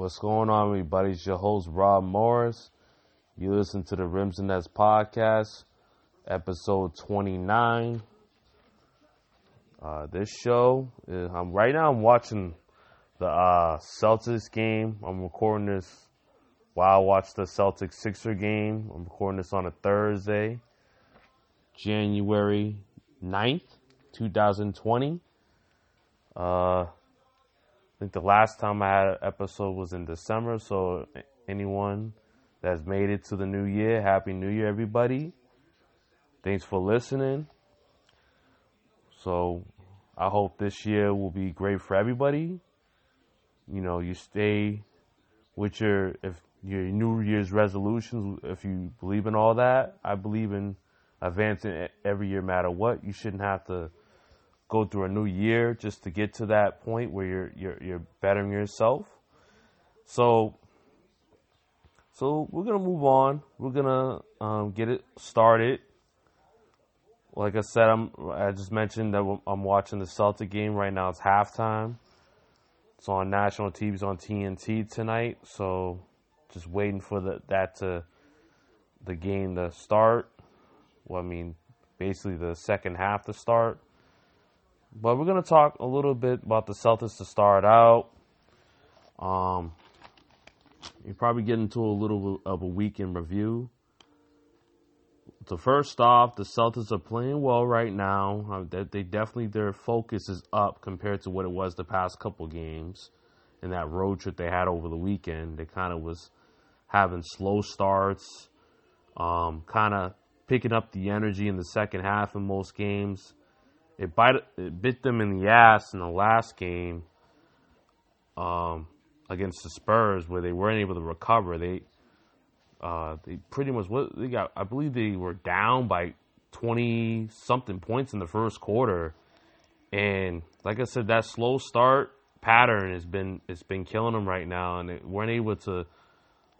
What's going on, everybody? It's your host, Rob Morris. You listen to the Rims and Nets podcast, episode 29. Uh, this show, is, I'm right now. I'm watching the uh, Celtics game. I'm recording this while I watch the Celtics Sixer game. I'm recording this on a Thursday, January 9th, 2020. Uh, think the last time I had an episode was in December. So anyone that's made it to the new year, happy new year, everybody. Thanks for listening. So I hope this year will be great for everybody. You know, you stay with your if your New Year's resolutions. If you believe in all that, I believe in advancing every year, matter what. You shouldn't have to go through a new year just to get to that point where you're you're you're bettering yourself. So so we're gonna move on. We're gonna um, get it started. Like I said, I'm I just mentioned that I'm watching the Celtic game right now. It's halftime. It's on national TV. It's on TNT tonight. So just waiting for the that to the game to start. Well, I mean, basically the second half to start. But we're going to talk a little bit about the Celtics to start out. Um, you probably get into a little of a weekend review. So first off, the Celtics are playing well right now. Uh, that they definitely their focus is up compared to what it was the past couple games. And that road trip they had over the weekend, they kind of was having slow starts, um, kind of picking up the energy in the second half in most games it bite it bit them in the ass in the last game um, against the Spurs where they weren't able to recover. They uh, they pretty much they got. I believe they were down by twenty something points in the first quarter, and like I said, that slow start pattern has been it's been killing them right now, and they weren't able to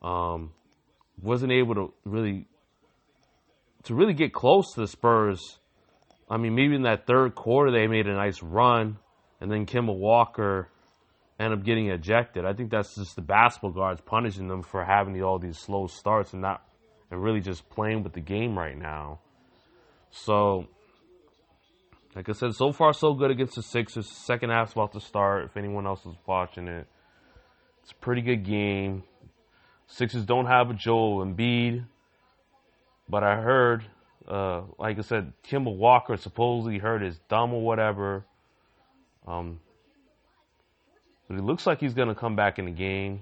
um, wasn't able to really to really get close to the Spurs I mean, maybe in that third quarter they made a nice run, and then Kemba Walker ended up getting ejected. I think that's just the basketball guards punishing them for having all these slow starts and not and really just playing with the game right now. So, like I said, so far so good against the Sixers. Second half's about to start. If anyone else is watching it, it's a pretty good game. Sixers don't have a Joel Embiid, but I heard uh, like I said, Kemba Walker supposedly hurt his thumb or whatever. Um, but it looks like he's going to come back in the game.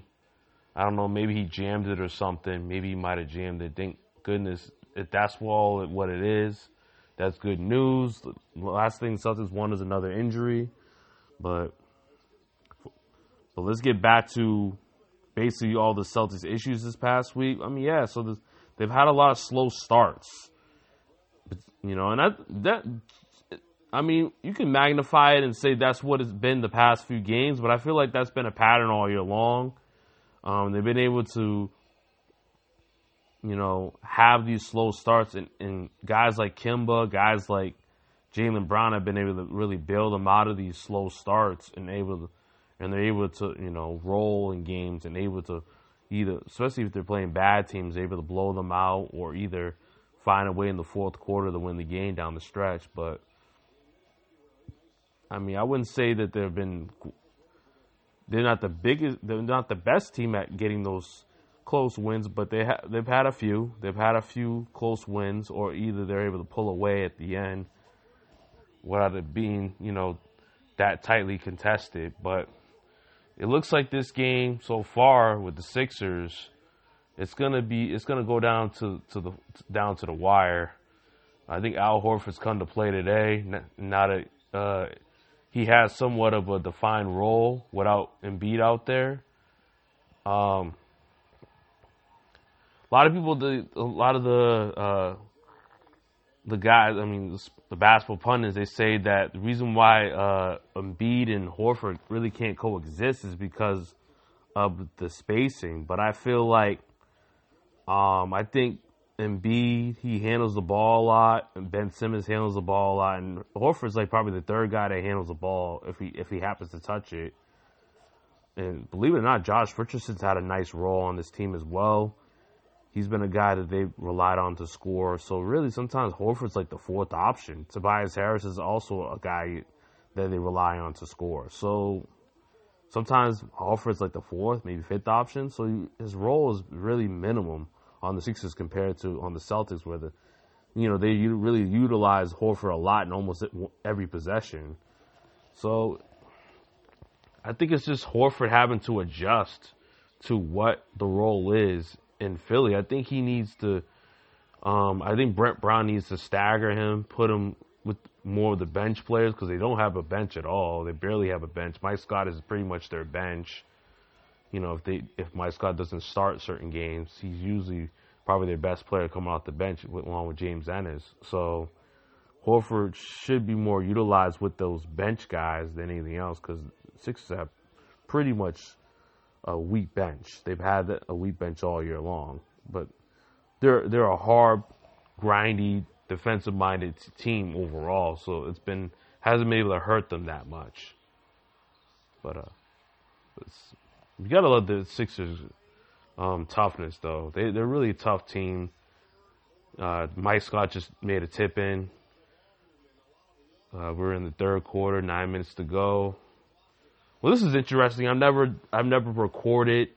I don't know. Maybe he jammed it or something. Maybe he might have jammed it. Thank goodness if that's all what it is. That's good news. The last thing Celtics won is another injury, but but let's get back to basically all the Celtics issues this past week. I mean, yeah. So they've had a lot of slow starts. You know, and that that I mean, you can magnify it and say that's what it's been the past few games, but I feel like that's been a pattern all year long. Um, they've been able to, you know, have these slow starts, and, and guys like Kemba, guys like Jaylen Brown have been able to really build them out of these slow starts and able to, and they're able to, you know, roll in games and able to either, especially if they're playing bad teams, able to blow them out or either find a way in the fourth quarter to win the game down the stretch. But I mean, I wouldn't say that they've been. They're not the biggest. They're not the best team at getting those close wins, but they ha- they've had a few. They've had a few close wins, or either they're able to pull away at the end without it being, you know, that tightly contested. But it looks like this game so far with the Sixers it's gonna be it's gonna go down to, to the down to the wire. I think Al Horford's come to play today. Not a uh, he has somewhat of a defined role without Embiid out there. Um, a lot of people, the, a lot of the uh, the guys, I mean, the basketball pundits, they say that the reason why uh, Embiid and Horford really can't coexist is because of the spacing. But I feel like um, I think Embiid he handles the ball a lot, and Ben Simmons handles the ball a lot, and Horford's like probably the third guy that handles the ball if he if he happens to touch it. and believe it or not, Josh Richardson's had a nice role on this team as well. He's been a guy that they relied on to score. So really, sometimes Horford's like the fourth option. Tobias Harris is also a guy that they rely on to score. So sometimes Horford's like the fourth, maybe fifth option. So his role is really minimum on the Sixers compared to on the Celtics, where the you know they really utilize Horford a lot in almost every possession. So I think it's just Horford having to adjust to what the role is in Philly. I think he needs to. Um, I think Brett Brown needs to stagger him, put him with more of the bench players because they don't have a bench at all. They barely have a bench. Mike Scott is pretty much their bench. You know, if they if Mike Scott doesn't start certain games, he's usually probably their best player coming off the bench along with James Ennis. So Horford should be more utilized with those bench guys than anything else because Sixers have pretty much a weak bench. They've had a weak bench all year long, but they're they're a hard, grindy, defensive-minded team overall. So it's been hasn't been able to hurt them that much. But uh, you gotta love the Sixers' um, toughness, though. They they're really a tough team. Uh, Mike Scott just made a tip in. Uh, we're in the third quarter, nine minutes to go. Well, this is interesting. I've never I've never recorded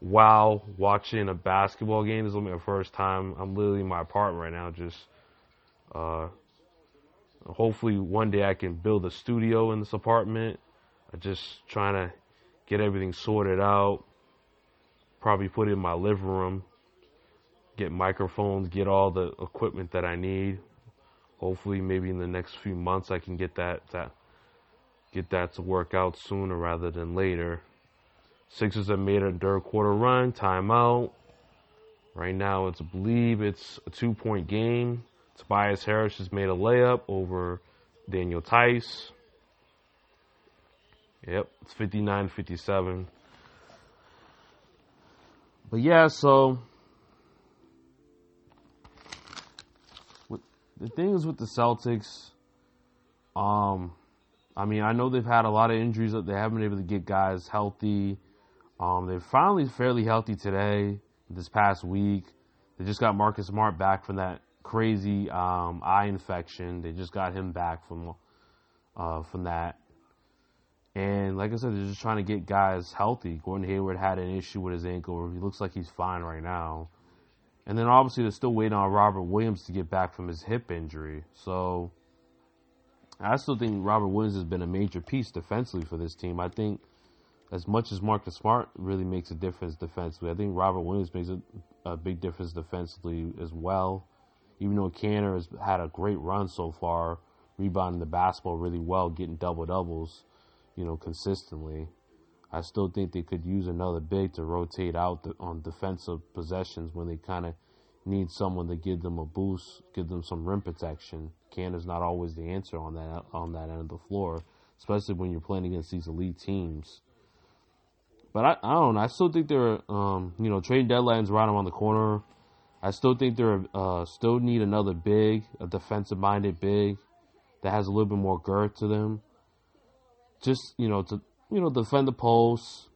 while watching a basketball game. This is my first time. I'm literally in my apartment right now. Just uh, hopefully one day I can build a studio in this apartment. I'm just trying to get everything sorted out. Probably put in my living room. Get microphones. Get all the equipment that I need. Hopefully, maybe in the next few months I can get that that get that to work out sooner rather than later. Sixers have made a third quarter run, timeout. Right now, it's I believe it's a two point game. Tobias Harris has made a layup over Daniel Theis. Yep, it's 59 57. But yeah, so the thing is with the Celtics, um, I mean, I know they've had a lot of injuries that they haven't been able to get guys healthy. Um, they're finally fairly healthy today, this past week. They just got Marcus Smart back from that crazy um, eye infection. They just got him back from uh, from that. And like I said, they're just trying to get guys healthy. Gordon Hayward had an issue with his ankle. He looks like he's fine right now. And then obviously they're still waiting on Robert Williams to get back from his hip injury. So I still think Robert Williams has been a major piece defensively for this team. I think as much as Marcus Smart really makes a difference defensively, I think Robert Williams makes a, a big difference defensively as well. Even though Kanter has had a great run so far, rebounding the basketball really well, getting double doubles, you know, consistently. I still think they could use another big to rotate out the, on defensive possessions when they kind of need someone to give them a boost, give them some rim protection. Kanter's not always the answer on that on that end of the floor, especially when you're playing against these elite teams. But I, I don't know. I still think they're, um, you know, trading deadlines right around the corner. I still think they're uh, still need another big, a defensive minded big that has a little bit more girth to them. Just you know to you know defend the post,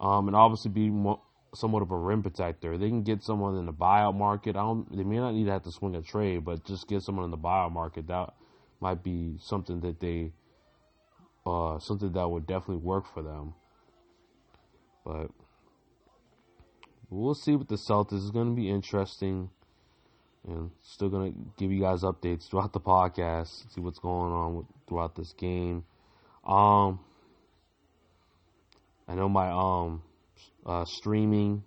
um, and obviously be more, somewhat of a rim protector. They can get someone in the buyout market. I don't. They may not need to have to swing a trade, but just get someone in the buyout market. That might be something that they, uh, something that would definitely work for them. But we'll see with the Celtics. It's going to be interesting, and still going to give you guys updates throughout the podcast. See what's going on with, throughout this game. Um, I know my um uh, streaming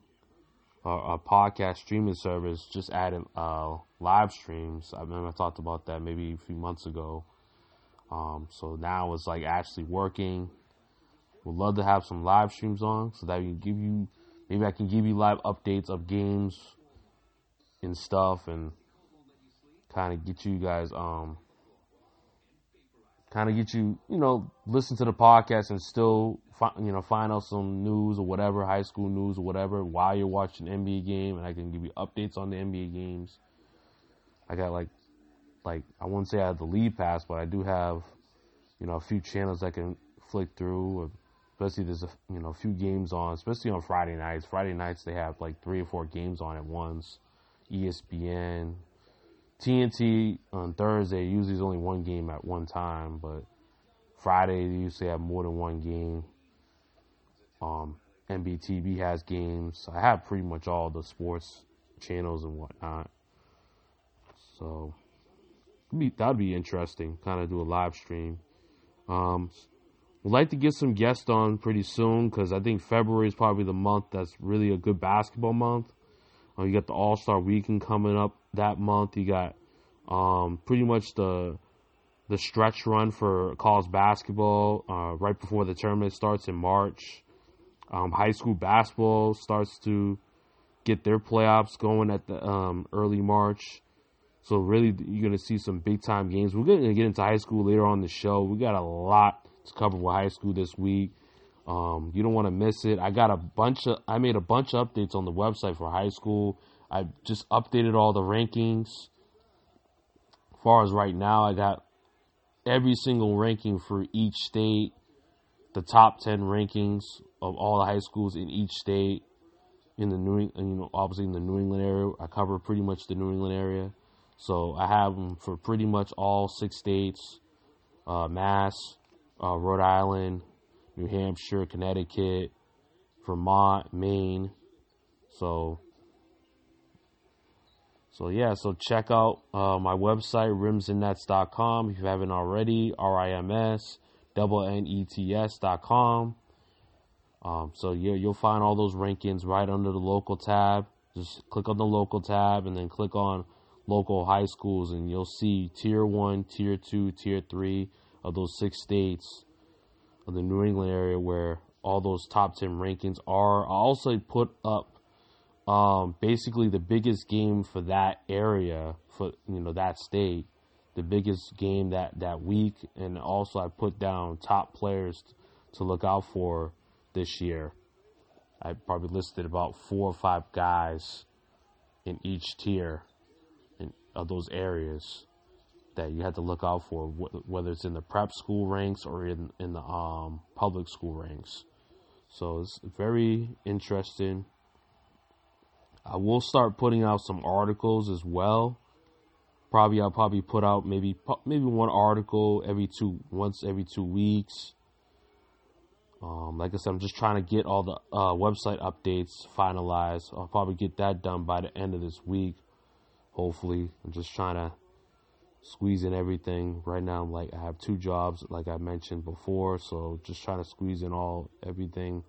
uh, a podcast streaming service just added uh, live streams. I remember I talked about that maybe a few months ago. Um, so now it's like actually working. Would love to have some live streams on so that we can give you maybe I can give you live updates of games and stuff and kind of get you guys um kind of get you, you know, listen to the podcast and still, fi- you know, find out some news or whatever, high school news or whatever, while you're watching NBA game, and I can give you updates on the NBA games. I got like, like I wouldn't say I have the League Pass, but I do have, you know, a few channels I can flick through, especially there's a you know a few games on, especially on Friday nights. Friday nights they have like three or four games on at once. ESPN, TNT on Thursday usually is only one game at one time, but Friday they usually have more than one game. Um, has games. I have pretty much all the sports channels and whatnot. So that'd be interesting. Kind of do a live stream. Um, would like to get some guests on pretty soon because I think February is probably the month that's really a good basketball month. Uh, you got the All Star Weekend coming up that month. You got um, pretty much the the stretch run for college basketball uh, right before the tournament starts in March. Um, high school basketball starts to get their playoffs going at the um, early March. So really, you're gonna see some big time games. We're gonna get into high school later on the show. We got a lot to cover with high school this week. Um, you don't want to miss it. I got a bunch of. I made a bunch of updates on the website for high school. I just updated all the rankings. As far as right now, I got every single ranking for each state, the top ten rankings of all the high schools in each state in the New, you know, obviously in the New England area. I cover pretty much the New England area. So I have them for pretty much all six states uh, Mass, uh, Rhode Island, New Hampshire, Connecticut, Vermont, Maine. So, so yeah, so check out uh, my website, rimsandnets.com if you haven't already, R I M S, double N E T S.com. Um, so yeah, you'll find all those rankings right under the local tab. Just click on the local tab and then click on local high schools, and you'll see tier one, tier two, tier three of those six states of the New England area where all those top 10 rankings are. I also put up um, basically the biggest game for that area, for you know that state, the biggest game that, that week, and also I put down top players to look out for this year. I probably listed about four or five guys in each tier of those areas that you have to look out for, whether it's in the prep school ranks or in in the um, public school ranks. So it's very interesting. I will start putting out some articles as well. Probably I'll probably put out maybe maybe one article every two once every two weeks. Um, like I said, I'm just trying to get all the uh, website updates finalized. I'll probably get that done by the end of this week hopefully. I'm just trying to squeeze in everything. Right now, I'm like I have two jobs, like I mentioned before, so just trying to squeeze in all everything.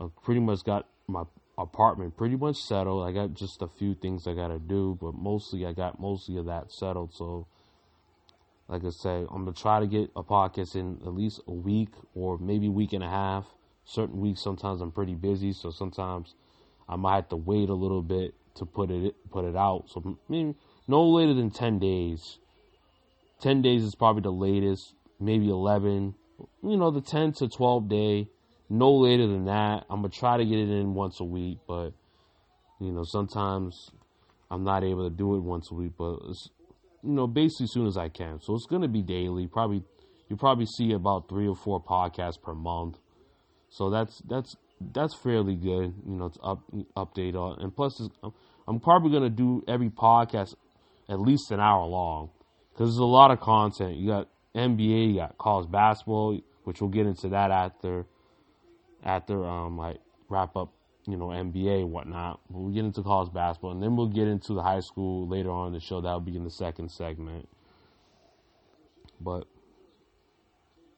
I pretty much got my apartment pretty much settled. I got just a few things I gotta do, but mostly I got mostly of that settled. So, like I say, I'm gonna try to get a podcast in at least a week or maybe week and a half. Certain weeks, sometimes I'm pretty busy, so sometimes I might have to wait a little bit to put it put it out. So maybe no later than ten days. Ten days is probably the latest. Maybe eleven. You know, the ten to twelve day. No later than that. I'm gonna try to get it in once a week, but you know sometimes I'm not able to do it once a week. But you know, basically as soon as I can. So it's gonna be daily. Probably you probably see about three or four podcasts per month. So that's that's that's fairly good, you know, to up update on. And plus, I'm probably gonna do every podcast at least an hour long because there's a lot of content. You got NBA, you got college basketball, which we'll get into that after after um like wrap up, you know, NBA and whatnot. We'll get into college basketball, and then we'll get into the high school later on in the show. That'll be in the second segment. But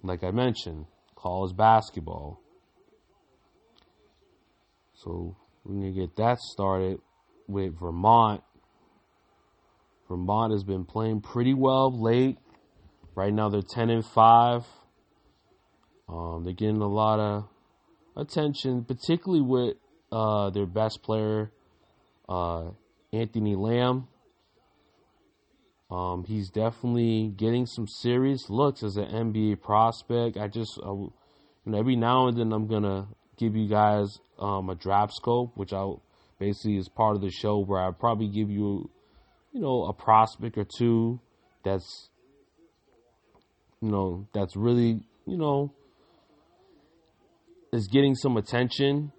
like I mentioned, college basketball so we're to get that started with Vermont. Vermont has been playing pretty well late. Right now they're 10 and 5. Um, they're getting a lot of attention, particularly with uh, their best player, uh, Anthony Lamb. Um, he's definitely getting some serious looks as an NBA prospect. I just, uh, you know, every now and then I'm gonna give you guys um, a draft scope, which I basically is part of the show where I probably give you, you know, a prospect or two that's, you know, that's really, you know, is getting some attention,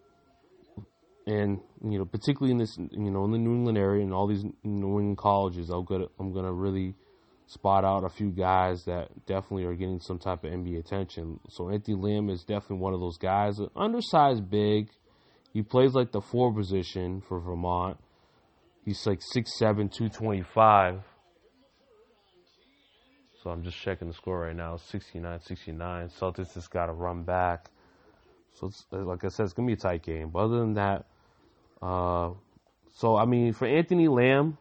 and you know, particularly in this, you know, in the New England area and all these New England colleges, I'm gonna I'm gonna really spot out a few guys that definitely are getting some type of NBA attention. So Anthony Lamb is definitely one of those guys, undersized, big. He plays like the four position for Vermont. He's like 6'7", 225. So I'm just checking the score right now. 69-69. Celtics just got to run back. So like I said, it's gonna be a tight game. But other than that, uh, so I mean, for Anthony Lamb,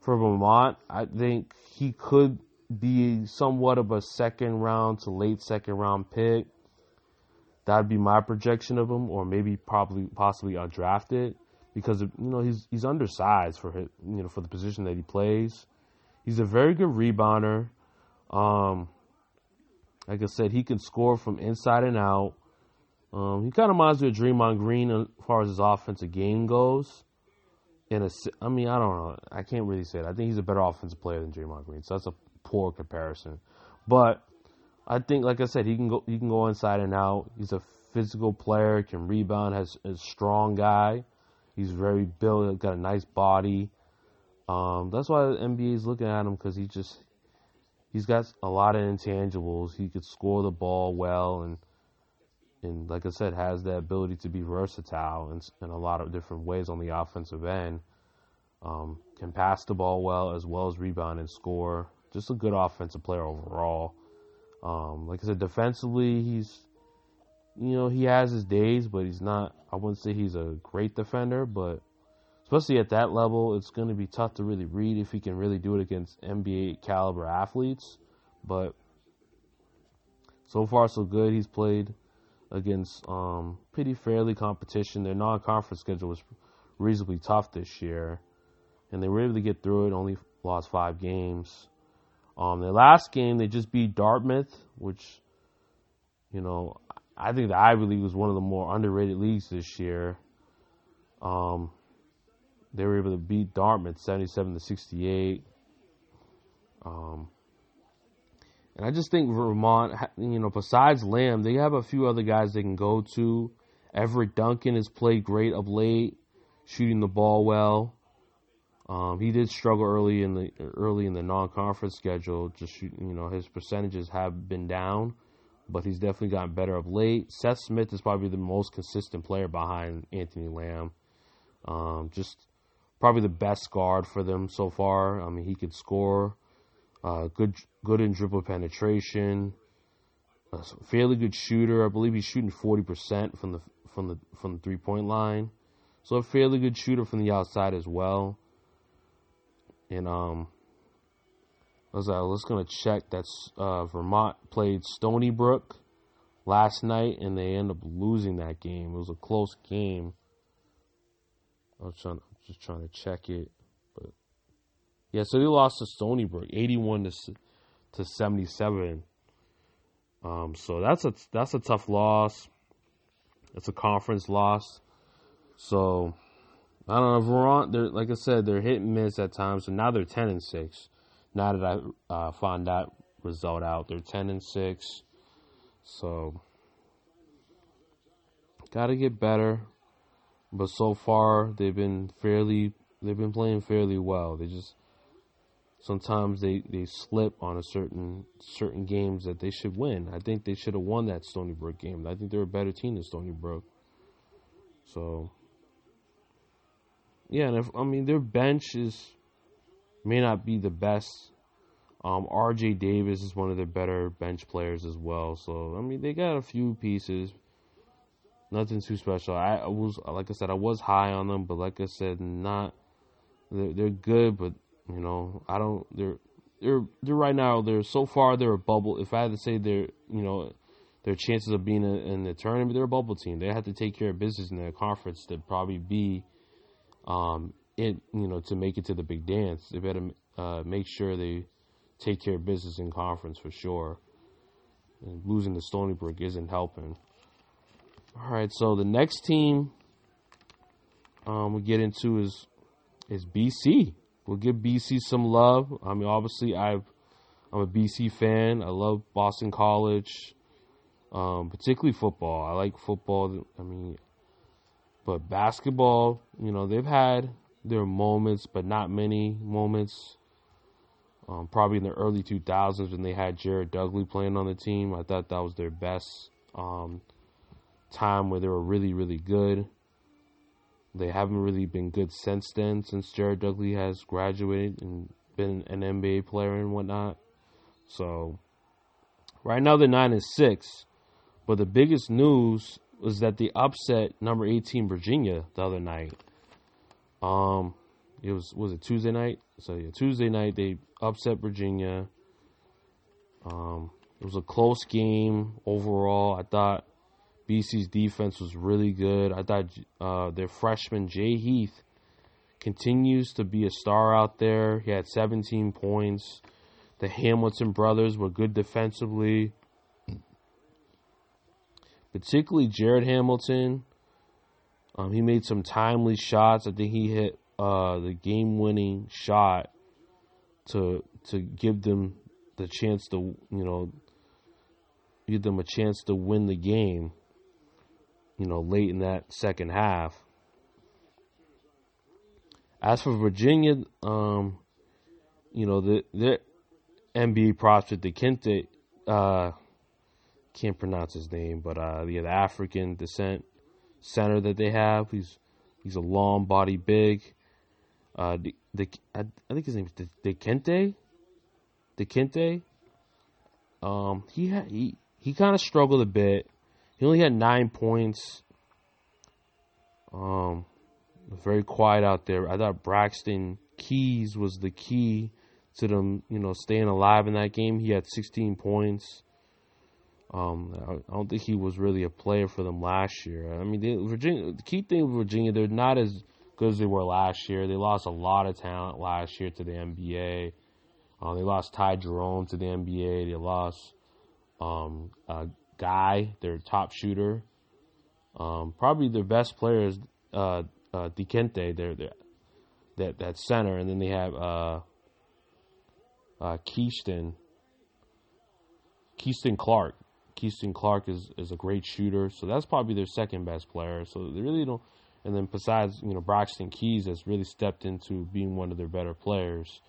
for Vermont, I think he could be somewhat of a second round to late second round pick. That'd be my projection of him, or maybe probably possibly undrafted because you know he's he's undersized for his, you know for the position that he plays. He's a very good rebounder. Um, like I said, he can score from inside and out. Um, he kind of reminds me of Draymond Green as far as his offensive game goes. In a, I mean, I don't know. I can't really say that. I think he's a better offensive player than Draymond Green, so that's a poor comparison. But I think, like I said, he can go. He can go inside and out. He's a physical player, can rebound, has a strong guy. He's very built, got a nice body. Um, that's why the NBA is looking at him because he just he's got a lot of intangibles. He could score the ball well, and and like I said, has the ability to be versatile in, in a lot of different ways on the offensive end. Um, can pass the ball well as well as rebound and score. Just a good offensive player overall. Um, like I said, defensively, he's you know he has his days, but he's not. I wouldn't say he's a great defender, but especially at that level, it's going to be tough to really read if he can really do it against NBA caliber athletes. But so far, so good. He's played against um, pretty fairly competition. Their non-conference schedule was reasonably tough this year, and they were able to get through it. Only lost five games. Um, their last game, they just beat Dartmouth, which, you know, I think the Ivy League was one of the more underrated leagues this year. Um, they were able to beat Dartmouth 77 to 68. Um, and I just think Vermont, you know, besides Lamb, they have a few other guys they can go to. Everett Duncan has played great of late, shooting the ball well. Um, he did struggle early in the early in the non-conference schedule. Just shoot, you know, his percentages have been down, but he's definitely gotten better of late. Seth Smith is probably the most consistent player behind Anthony Lamb. Um, just probably the best guard for them so far. I mean, he could score. Uh, good, good in dribble penetration. A fairly good shooter. I believe he's shooting forty percent from the from the from the three point line. So a fairly good shooter from the outside as well. And um, I was, was gonna check that uh, Vermont played Stony Brook last night, and they end up losing that game. It was a close game. I was trying, just trying to check it. Yeah, so they lost to Stony Brook, eighty-one to to seventy-seven. Um, so that's a that's a tough loss. It's a conference loss. So I don't know. Vermont, they're like I said, they're hit and miss at times. So now they're ten and six. Now that I uh, find that result out, they're ten and six. So got to get better. But so far, they've been fairly. They've been playing fairly well. They just sometimes they, they slip on a certain certain games that they should win. I think they should have won that Stony Brook game. I think they're a better team than Stony Brook. So yeah, and if I mean their bench is may not be the best. Um, R.J. Davis is one of their better bench players as well. So I mean they got a few pieces. Nothing too special. I, was like I said I was high on them, but like I said, not they're, they're good, but you know, I don't. They're they're they're right now. They're so far they're a bubble. If I had to say they're you know their chances of being in the tournament, they're a bubble team. They have to take care of business in their conference to probably be um in you know to make it to the big dance. They better uh, make sure they take care of business in conference for sure. And losing to Stony Brook isn't helping. All right, so the next team um, we get into is is BC. We'll give BC some love. I mean, obviously, I've I'm a BC fan. I love Boston College. um, particularly football. I like football. I mean, but basketball, you know, they've had their moments, but not many moments. Um, probably in the early 2000s when they had Jared Dudley playing on the team. I thought that was their best um, time where they were really, really good. They haven't really been good since then, since Jared Dudley has graduated and been an NBA player and whatnot. So right now they're nine and six, but the biggest news was that they upset number 18 Virginia the other night. Um, it was was it Tuesday night? So yeah, Tuesday night they upset Virginia. Um, it was a close game overall. I thought BC's defense was really good. I thought uh, their freshman Jay Heath continues to be a star out there. He had 17 points. The Hamilton brothers were good defensively, particularly Jared Hamilton. Um, he made some timely shots. I think he hit uh, the game-winning shot to to give them the chance to you know give them a chance to win the game. You know, late in that second half. As for Virginia, um, you know the the NBA prospect, the Kente, uh, can't pronounce his name, but uh, yeah, the African descent center that they have. He's he's a long body, big. Uh, the, the I, think his name is De, Kente. Kente. Um, he had, he he kind of struggled a bit. He only had nine points. Um, very quiet out there. I thought Braxton Keys was the key to them, you know, staying alive in that game. He had 16 points. Um, I don't think he was really a player for them last year. I mean, they, Virginia. The key thing with Virginia, they're not as good as they were last year. They lost a lot of talent last year to the NBA. Uh, they lost Ty Jerome to the NBA. They lost um, a guy, their top shooter. Um, probably their best player is uh, uh, Dikente, their, their that that center, and then they have uh, uh, Clark. Keyston Clark is, is a great shooter, so that's probably their second best player. So they really don't. And then besides, you know, Braxton Keys has really stepped into being one of their better players.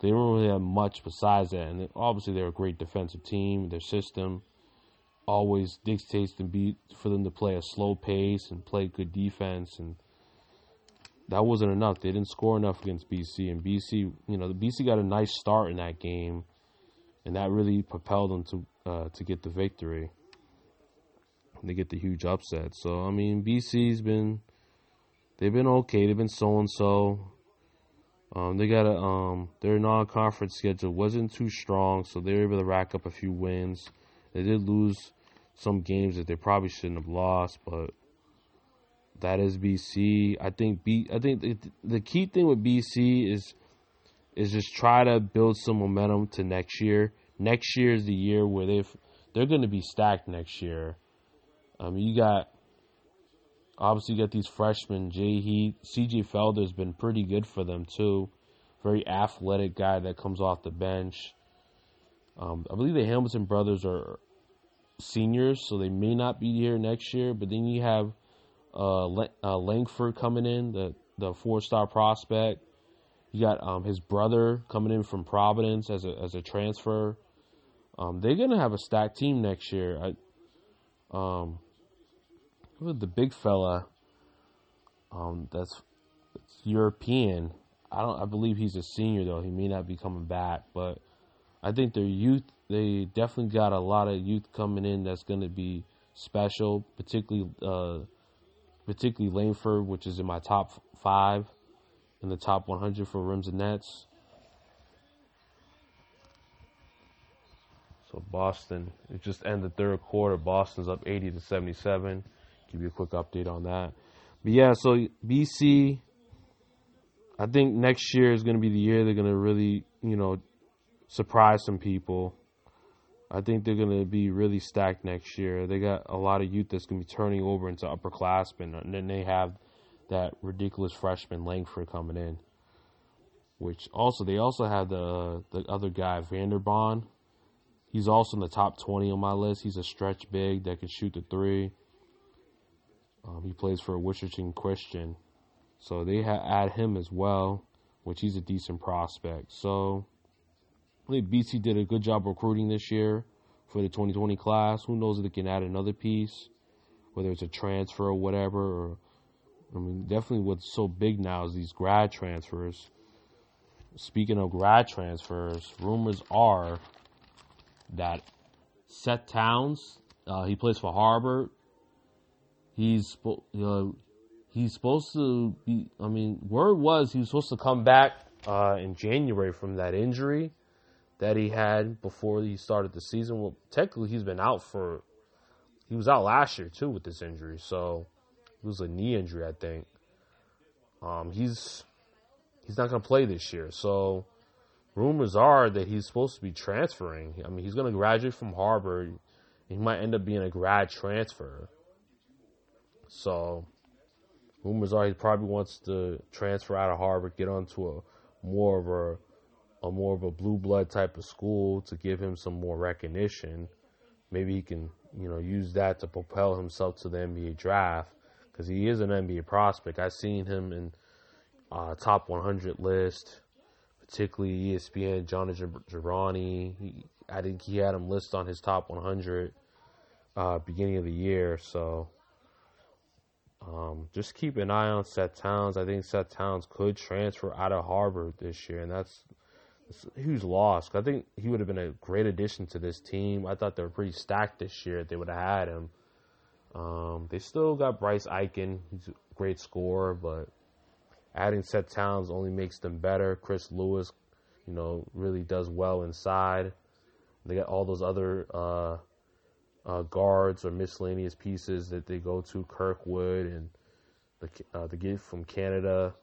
They don't really have much besides that, and obviously they're a great defensive team. Their system always dictates to be for them to play a slow pace and play good defense, and that wasn't enough. They didn't score enough against BC, and BC, you know, the BC got a nice start in that game, and that really propelled them to uh, to get the victory. They get the huge upset. So I mean, BC's been they've been okay. They've been so and so. Um, they got a um, their non-conference schedule wasn't too strong, so they were able to rack up a few wins. They did lose some games that they probably shouldn't have lost, but that is BC. I think B. I think the, the key thing with BC is is just try to build some momentum to next year. Next year is the year where they've they're going to be stacked next year. Um, you got obviously you got these freshmen. Jay Heath, C.J. Felder's been pretty good for them too. Very athletic guy that comes off the bench. Um, I believe the Hamilton brothers are seniors, so they may not be here next year. But then you have uh, uh, Langford coming in, the the four star prospect. You got um, his brother coming in from Providence as a as a transfer. Um, they're gonna have a stacked team next year. I, um, the big fella, um, that's, that's European. I don't. I believe he's a senior though. He may not be coming back, but I think their youth. They definitely got a lot of youth coming in that's going to be special, particularly uh, particularly Langford, which is in my top five in the top 100 for rims and nets. So Boston, it just ended the third quarter. Boston's up 80 to 77. Give you a quick update on that. But yeah, so BC, I think next year is going to be the year they're going to really, you know, surprise some people. I think they're going to be really stacked next year. They got a lot of youth that's going to be turning over into upperclassmen, and then they have that ridiculous freshman Langford coming in. Which also they also have the the other guy Vanderbond. He's also in the top 20 on my list. He's a stretch big that can shoot the three. Um, he plays for Wichita Christian. So they ha- add him as well, which he's a decent prospect. So I think BC did a good job recruiting this year for the 2020 class. Who knows if they can add another piece, whether it's a transfer or whatever. Or I mean, definitely what's so big now is these grad transfers. Speaking of grad transfers, rumors are that Seth Towns, uh, he plays for Harvard. He's know, he's supposed to be. I mean, word was he was supposed to come back uh, in January from that injury that he had before he started the season. Well, technically, he's been out for. He was out last year too with this injury, so it was a knee injury, I think. Um, he's he's not going to play this year, so rumors are that he's supposed to be transferring. I mean, he's going to graduate from Harvard. He might end up being a grad transfer. So, rumors are he probably wants to transfer out of Harvard, get onto a more of a, a more of a blue blood type of school to give him some more recognition. Maybe he can, you know, use that to propel himself to the NBA draft because he is an NBA prospect. I've seen him in uh, top 100 list particularly ESPN, Jonathan Givony. He, I think he had him listed on his top 100 uh, beginning of the year. So um, just keep an eye on Seth Towns. I think Seth Towns could transfer out of Harvard this year, and that's, huge loss. I think he would have been a great addition to this team. I thought they were pretty stacked this year. They would have had him. Um, they still got Bryce Aiken. He's a great scorer, but Adding Seth Towns only makes them better. Chris Lewis, you know, really does well inside. They got all those other uh, uh, guards or miscellaneous pieces that they go to. Kirkwood and the uh, the kid from Canada.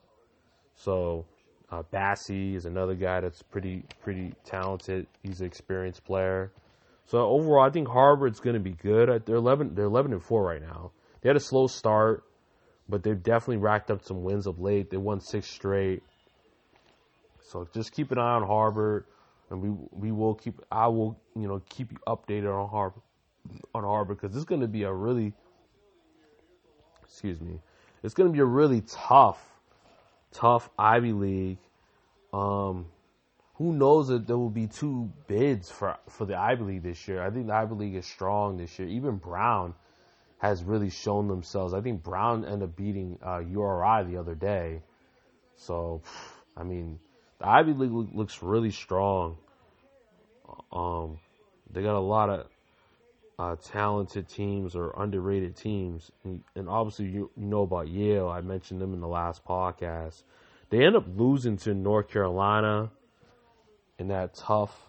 So uh, Bassey is another guy that's pretty pretty talented. He's an experienced player. So overall, I think Harvard's going to be good. They're eleven. They're eleven and four right now. They had a slow start but they've definitely racked up some wins of late. They won six straight. So just keep an eye on Harvard, and we we will keep. I will you know keep you updated on Harvard on Harvard because it's going to be a really excuse me. It's going to be a really tough, tough Ivy League. Um, who knows that there will be two bids for for the Ivy League this year? I think the Ivy League is strong this year. Even Brown has really shown themselves. I think Brown ended up beating uh, URI the other day. So, I mean, the Ivy League looks really strong. Um, they got a lot of uh, talented teams or underrated teams, and, obviously you, you, know about Yale. I mentioned them in the last podcast. They end up losing to North Carolina in that tough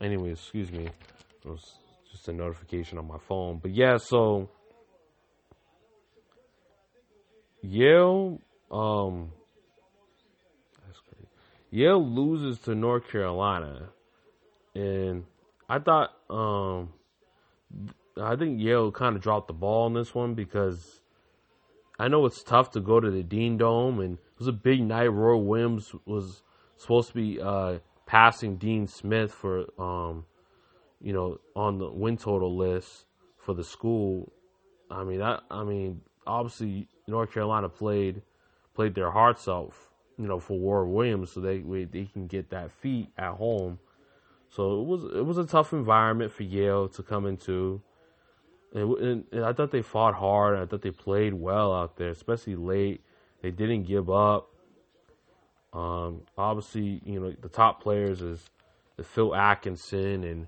Anyway, excuse me. It was just a notification on my phone. But yeah, so Yale, um. Yale loses to North Carolina, and I thought, um, I think Yale kind of dropped the ball on this one because I know it's tough to go to the Dean Dome, and it was a big night. Roy Williams was supposed to be uh, passing Dean Smith for, um, you know, on the win total list for the school. I mean, I, I mean, obviously North Carolina played played their hearts out, you know, for Roy Williams, so they they can get that feat at home. So it was it was a tough environment for Yale to come into. And, and, and I thought they fought hard. I thought they played well out there, especially late. They didn't give up. Um, obviously, you know the top players is the Phil Atkinson and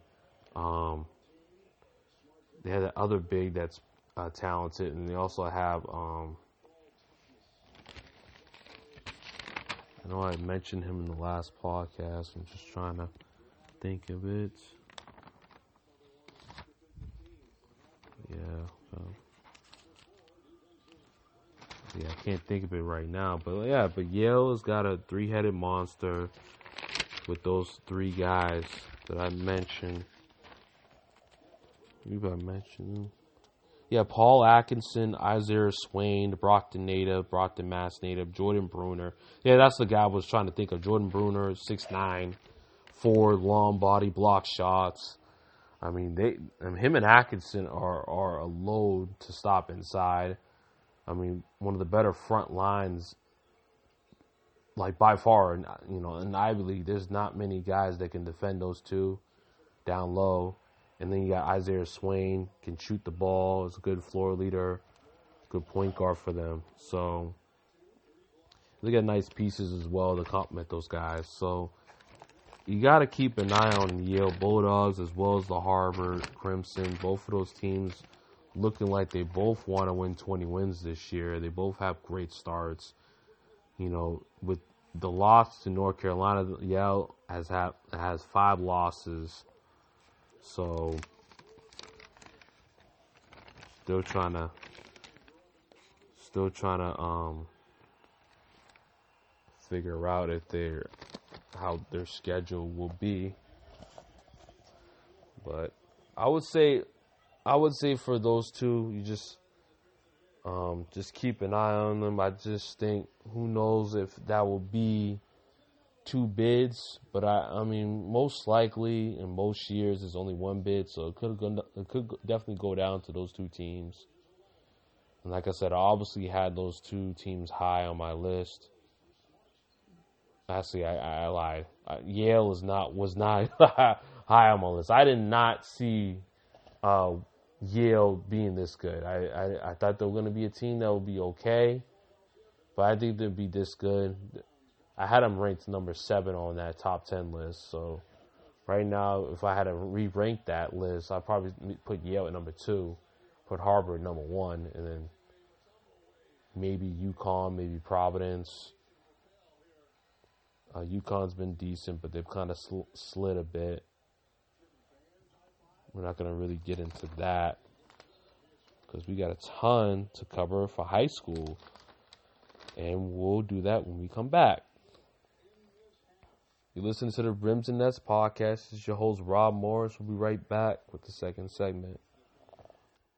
um, they had that other big that's uh, talented, and they also have. Um, I know I mentioned him in the last podcast. I'm just trying to think of it. Yeah. Yeah, I can't think of it right now, but yeah, but Yale has got a three-headed monster with those three guys that I mentioned. You I mentioned Yeah, Paul Atkinson, Isaiah Swain, Brockton native, Brockton Mass native, Jordan Bruner. Yeah, that's the guy I was trying to think of. Jordan Bruner, six nine, four long body block shots. I mean, they him and Atkinson are are a load to stop inside. I mean, one of the better front lines, like by far. You know, in Ivy League, there's not many guys that can defend those two down low. And then you got Azar Swain, can shoot the ball, is a good floor leader, good point guard for them. So they got nice pieces as well to complement those guys. So you got to keep an eye on Yale Bulldogs as well as the Harvard Crimson. Both of those teams looking like they both want to win 20 wins this year. They both have great starts. You know, with the loss to North Carolina, Yale has had, has five losses so still trying to still trying to um figure out if they're how their schedule will be. But I would say I would say for those two you just um, just keep an eye on them. I just think who knows if that will be two bids, but I, I mean, most likely in most years there's only one bid, so it could it could definitely go down to those two teams. And like I said, I obviously had those two teams high on my list. Actually, I, I, lied. Yale is not was not high on my list. I did not see uh, Yale being this good. I, I, I thought they were going to be a team that would be okay, but I think they'd be this good. I had them ranked number seven on that top ten list. So right now, if I had to re-rank that list, I'd probably put Yale at number two, put Harvard at number one, and then maybe UConn, maybe Providence. Uh, UConn's been decent, but they've kind of sl- slid a bit. We're not going to really get into that because we got a ton to cover for high school, and we'll do that when we come back. You listen to the Rims and Nets podcast. This is your host, Rob Morris. We'll be right back with the second segment.